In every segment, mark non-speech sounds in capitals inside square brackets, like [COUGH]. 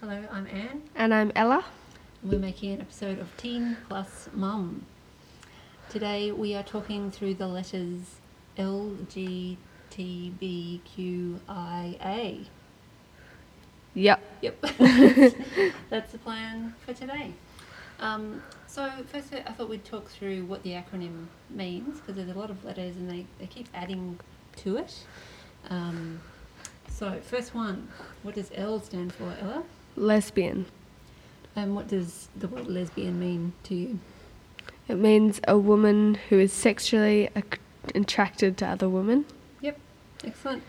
Hello, I'm Anne, And I'm Ella. we're making an episode of Teen Plus Mum. Today we are talking through the letters L, G, T, B, Q, I, A. Yep. Yep, [LAUGHS] that's the plan for today. Um, so first, I thought we'd talk through what the acronym means because there's a lot of letters and they, they keep adding to it. Um, so first one, what does L stand for, Ella? Lesbian. And what does the word lesbian mean to you? It means a woman who is sexually ac- attracted to other women. Yep, excellent.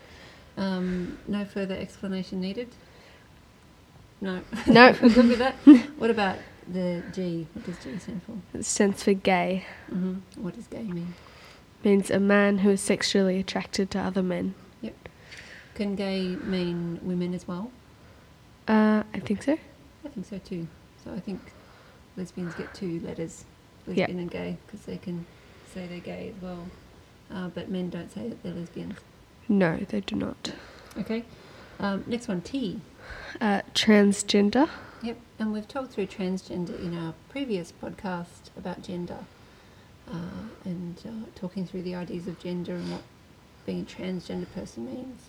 Um, no further explanation needed. No. [LAUGHS] No. Good with that. [LAUGHS] What about the G? What does G stand for? It stands for gay. hmm What does gay mean? Means a man who is sexually attracted to other men. Yep. Can gay mean women as well? Uh, I think so. I think so too. So I think lesbians get two letters, Yeah. lesbian and gay, because they can say they're gay as well. Uh, but men don't say that they're lesbians. No, they do not. Okay. Um, next one, T. Uh, transgender. Yep, and we've talked through transgender in our previous podcast about gender uh, and uh, talking through the ideas of gender and what being a transgender person means.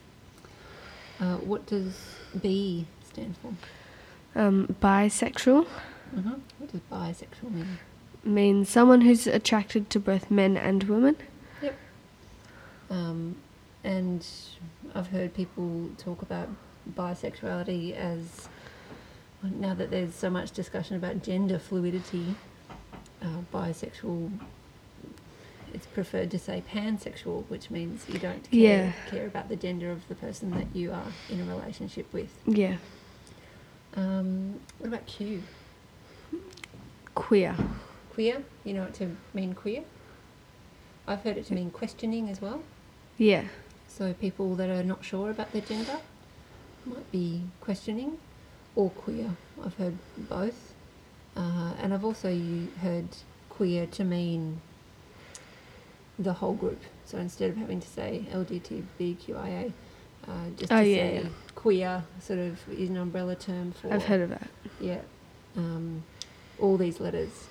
Uh, what does B stand for? Um, bisexual. hmm What does bisexual mean? Means someone who's attracted to both men and women. Um, and I've heard people talk about bisexuality as now that there's so much discussion about gender fluidity, uh, bisexual. It's preferred to say pansexual, which means you don't care, Yeah. care about the gender of the person that you are in a relationship with. Yeah. Um, what about Q? Queer. Queer? You know it to mean queer? I've heard it to mean questioning as well. Yeah. So people that are not sure about their gender might be questioning or queer. I've heard both. Uh, and I've also heard queer to mean the whole group. So instead of having to say LGBTQIA, uh, just to Oh, yeah, say yeah. queer sort of is an umbrella term for I've heard of that. yeah, um, all these letters.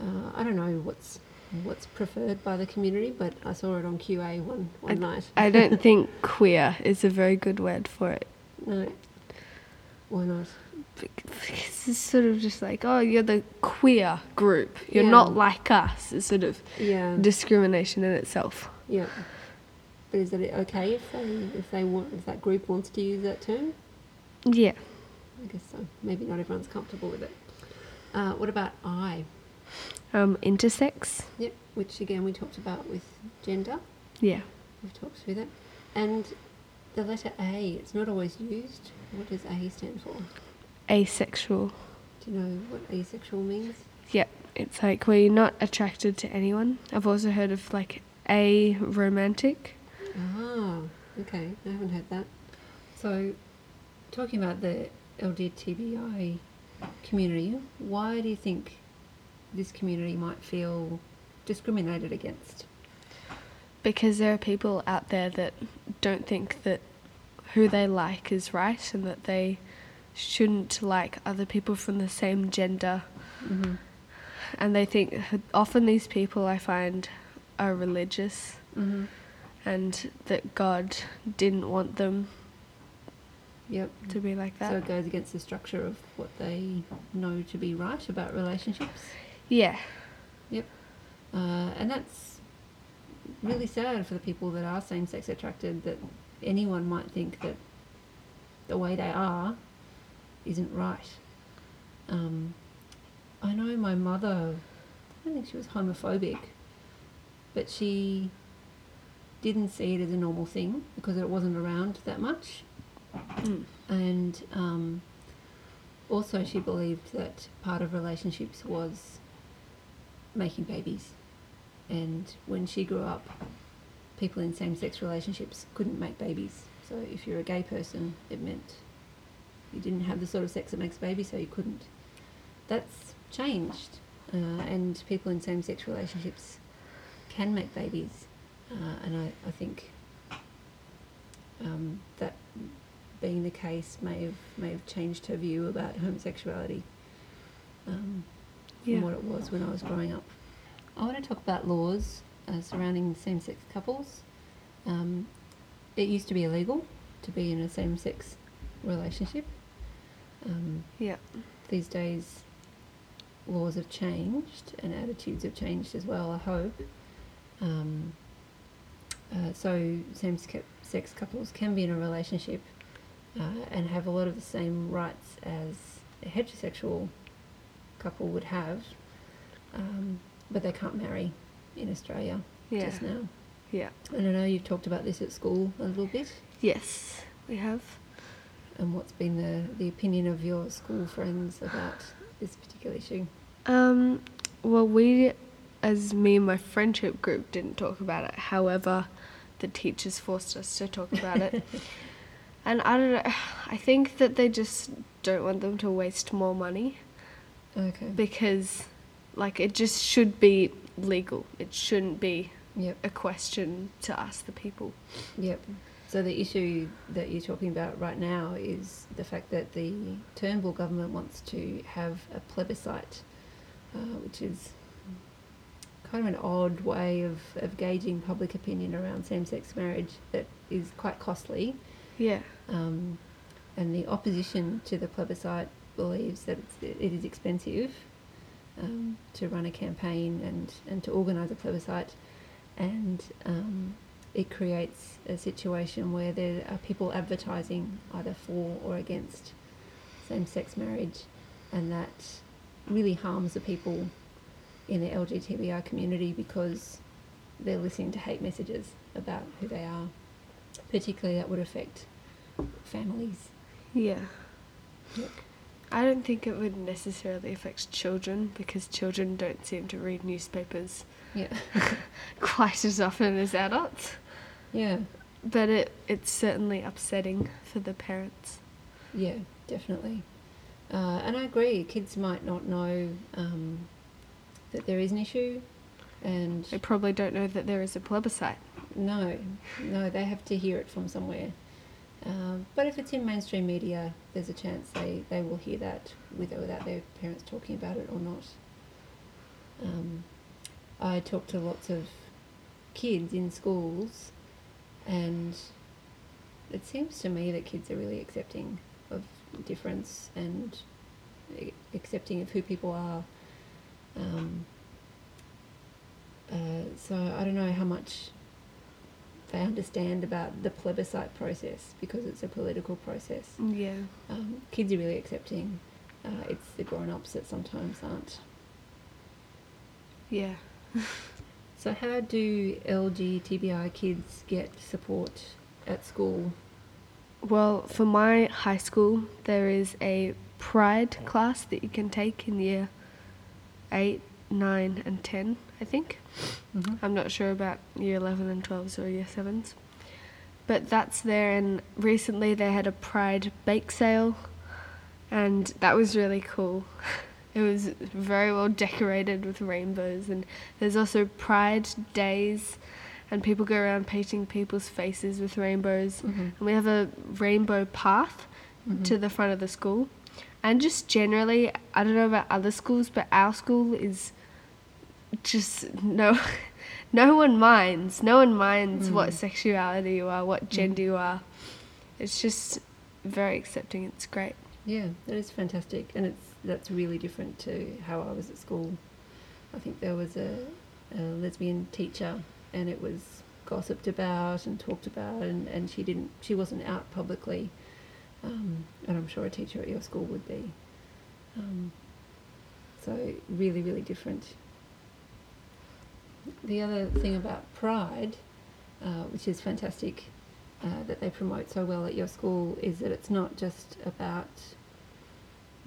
Uh, I don't know what's what's preferred by the community, but I saw it on QA one one night. I don't [LAUGHS] think queer is a very good word for it. No, why not? Because it's sort of just like, oh, you're the queer group. You're Yeah. not like us. It's sort of Yeah, discrimination in itself. yeah. But is it okay if they if they want if that group wants to use that term? Yeah. I guess so. Maybe not everyone's comfortable with it. Uh, what about I? Um, intersex. Yep, which again we talked about with gender. Yeah. We've talked through that. And the letter A, it's not always used. What does A stand for? Asexual. Do you know what asexual means? Yep. It's like where you're not attracted to anyone. I've also heard of like a romantic. Ah, okay. I haven't heard that. So, talking about the LGBTI community, why do you think this community might feel discriminated against? Because there are people out there that don't think that who they like is right and that they shouldn't like other people from the same gender. Mm-hmm. And they think often these people I find are religious Mm-hmm. And that God didn't want them Yep. to be like that. So it goes against the structure of what they know to be right about relationships. yeah. Uh, and that's really sad for the people that are same sex attracted that anyone might think that the way they are isn't right. Um, I know my mother, I don't think she was homophobic, but she didn't see it as a normal thing because it wasn't around that much. Mm. And um, also, she believed that part of relationships was making babies. And when she grew up, people in same sex relationships couldn't make babies. So if you're a gay person, it meant you didn't have the sort of sex that makes babies, so you couldn't. That's changed. Uh, and people in same sex relationships can make babies. Uh, and I, I think um, that being the case may have may have changed her view about homosexuality um, from Yeah. what it was when I was growing up. I want to talk about laws uh, surrounding same-sex couples. Um, it used to be illegal to be in a same-sex relationship. Um, Yeah. these days laws have changed and attitudes have changed as well, I hope. Um, uh, so same sex couples can be in a relationship uh, and have a lot of the same rights as a heterosexual couple would have, um, but they can't marry in Australia Yeah. just now. Yeah. And I know you've talked about this at school a little bit, Yes, we have. and what's been the, the opinion of your school friends about this particular issue? Um, well, we, as me and my friendship group, didn't talk about it. However, the teachers forced us to talk about it. [LAUGHS] and I don't know, I think that they just don't want them to waste more money Okay. because, like, it just should be legal. It shouldn't be Yep. a question to ask the people. Yep. So the issue that you're talking about right now is the fact that the Turnbull government wants to have a plebiscite, uh, which is kind of an odd way of, of gauging public opinion around same-sex marriage that is quite costly. Yeah. Um, and the opposition to the plebiscite believes that it's, it is expensive um, to run a campaign and, and to organise a plebiscite, and um, it creates a situation where there are people advertising either for or against same-sex marriage, and that really harms the people in the LGBTI community because they're listening to hate messages about who they are. Particularly, that would affect families. Yeah. Yep. I don't think it would necessarily affect children because children don't seem to read newspapers Yeah. [LAUGHS] quite as often as adults. Yeah. But it, it's certainly upsetting for the parents. Yeah, definitely. Uh, and I agree, kids might not know um, that there is an issue, and They probably don't know that there is a plebiscite. no, no, they have to hear it from somewhere. Um, but if it's in mainstream media, there's a chance they, they will hear that with or without their parents talking about it or not. Um, I talk to lots of kids in schools, and it seems to me that kids are really accepting of difference and accepting of who people are. Um, uh, so I don't know how much they understand about the plebiscite process because it's a political process. Yeah. Um, kids are really accepting. Uh, it's the grown-ups that sometimes aren't. Yeah. [LAUGHS] So how do LGTBI kids get support at school? Well, for my high school, there is a pride class that you can take in year 8, 9, and 10, I think. Mm-hmm. I'm not sure about year 11 and 12s or year 7s. But that's there, and recently they had a Pride bake sale, and that was really cool. [LAUGHS] It was very well decorated with rainbows, and there's also Pride days, and people go around painting people's faces with rainbows. Mm-hmm. And we have a rainbow path to the front of the school. And just generally, I don't know about other schools, but our school is just no [LAUGHS] no one minds. No one minds what Mm. sexuality you are, what Mm. gender you are. It's just very accepting. It's great. Yeah, that is fantastic, and it's that's really different to how I was at school. I think there was a, a lesbian teacher, and it was gossiped about and talked about, and, and she didn't she wasn't out publicly, um, and I'm sure a teacher at your school would be. Um, so really, really different. The other thing about Pride, uh, which is fantastic, uh, that they promote so well at your school, is that it's not just about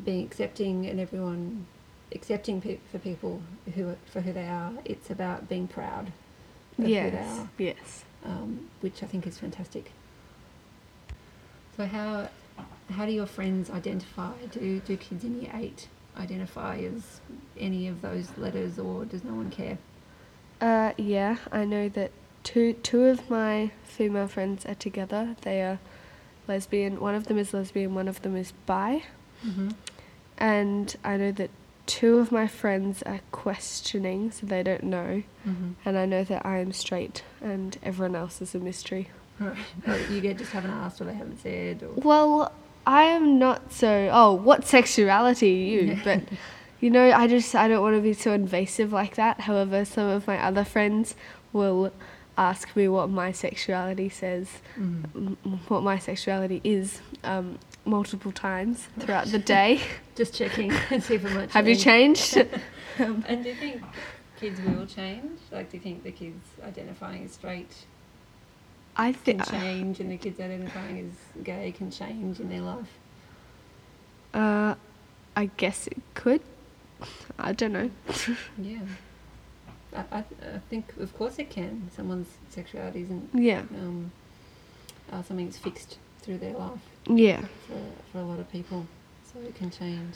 being accepting and everyone accepting pe- for people who are, for who they are. It's about being proud of who they yes. are, Yes. um, which I think is fantastic. So how how do your friends identify? Do do kids in year eight identify as any of those letters, or does no one care? Uh, yeah, I know that two two of my female friends are together. They are lesbian. One of them is lesbian, one of them is bi. Mm-hmm. And I know that two of my friends are questioning, so they don't know. Mm-hmm. And I know that I am straight, and everyone else is a mystery. [LAUGHS] Right. You get just haven't asked or they haven't said. Or... Well, I am not so. Oh, what sexuality are you? But you know, I just I don't want to be so invasive like that. However, some of my other friends will ask me what my sexuality says, Mhm. m- what my sexuality is, um, multiple times throughout the [LAUGHS] day. Just checking and [LAUGHS] see if it might Have you changed? [LAUGHS] Um, And do you think kids will change? Like, do you think the kids identifying as straight I can change and the kids identifying as gay can change in their life? Uh, I guess it could. I don't know. [LAUGHS] Yeah. I, I, I think, of course, it can. Someone's sexuality isn't Yeah. um, uh, something that's fixed through their life Yeah. for, for a lot of people, so it can change.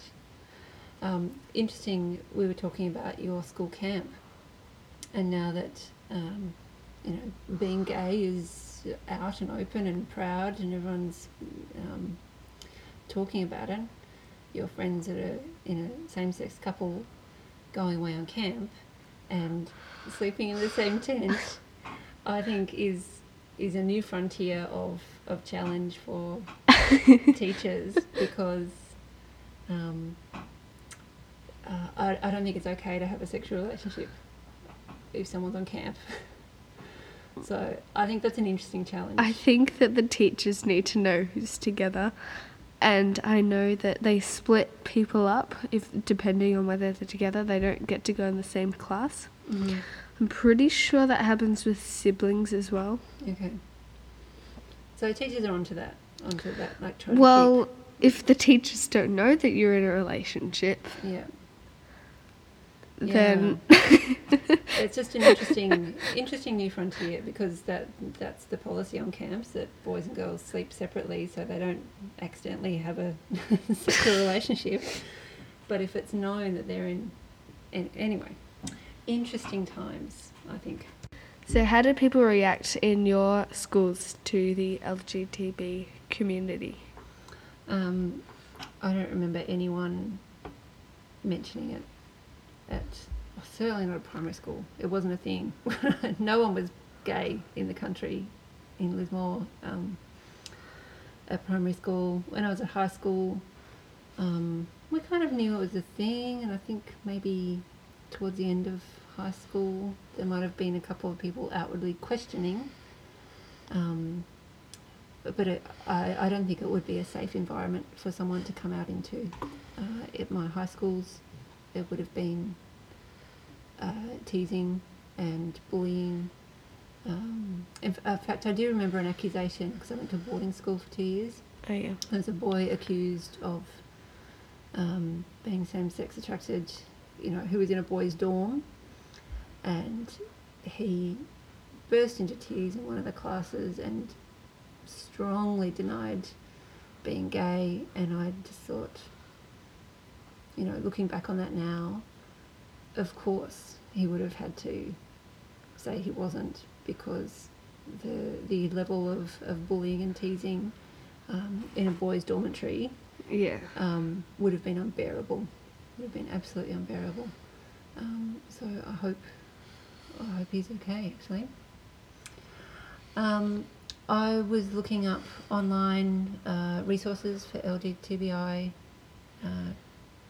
Um, interesting, we were talking about your school camp, and now that um, you know being gay is out and open and proud, and everyone's um, talking about it, your friends that are in a same-sex couple going away on camp and sleeping in the same tent, I think is is a new frontier of, of challenge for [LAUGHS] teachers because um, uh, I, I don't think it's okay to have a sexual relationship if someone's on camp. [LAUGHS] So I think that's an interesting challenge. I think that the teachers need to know who's together, and I know that they split people up if depending on whether they're together. They don't get to go in the same class. Mhm. I'm pretty sure that happens with siblings as well. Okay. So teachers are onto that, onto that, like trying Well, if the teachers don't know that you're in a relationship, to keep, yeah. then [LAUGHS] it's just an interesting, interesting new frontier because that that's the policy on camps that boys and girls sleep separately so they don't accidentally have a [LAUGHS] sexual relationship. But if it's known that they're in, an anyway, interesting times, I think. So, how did people react in your schools to the LGTB community? Um, I don't remember anyone mentioning it at well, certainly not at primary school. It wasn't a thing. [LAUGHS] no one was gay in the country in Lismore um, at primary school. When I was at high school, um, we kind of knew it was a thing, and I think maybe towards the end of high school there might have been a couple of people outwardly questioning. Um, but it, I, I don't think it would be a safe environment for someone to come out into. Uh, at my high schools, there would have been uh, teasing and bullying. Um, in, f- in fact, I do remember an accusation because I went to boarding school for two years. Oh, yeah. There was a boy accused of um, being same-sex attracted, you know, who was in a boys' dorm, and he burst into tears in one of the classes and strongly denied being gay. And I just thought, you know, looking back on that now, of course he would have had to say he wasn't because the the level of, of bullying and teasing um, in a boys' dormitory Yeah. um, would have been unbearable. Would have been absolutely unbearable. Um, so I hope I hope he's okay. Actually, um, I was looking up online uh, resources for LGTBI uh,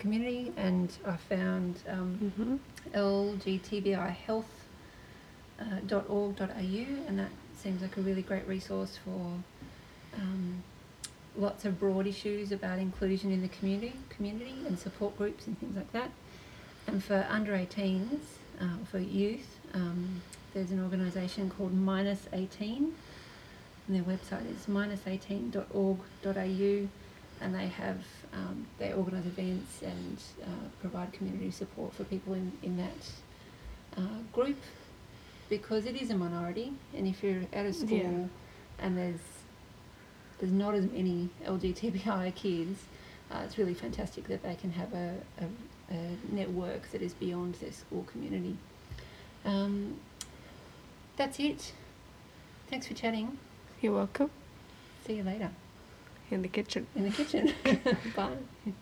community, and I found um, hmm lgtbihealth.org.au, and that seems like a really great resource for um, lots of broad issues about inclusion in the community, community and support groups and things like that. And for under 18s, uh, for youth, um, there's an organisation called Minus 18, and their website is minus18.org.au, and they have um, they organise events and uh, provide community support for people in in that uh, group because it is a minority, and if you're at a school Yeah. and there's there's not as many LGBTI kids, uh, it's really fantastic that they can have a, a, a network that is beyond their school community. Um, that's it. Thanks for chatting. You're welcome. See you later. In the kitchen. in the kitchen. [LAUGHS] [LAUGHS] Bye.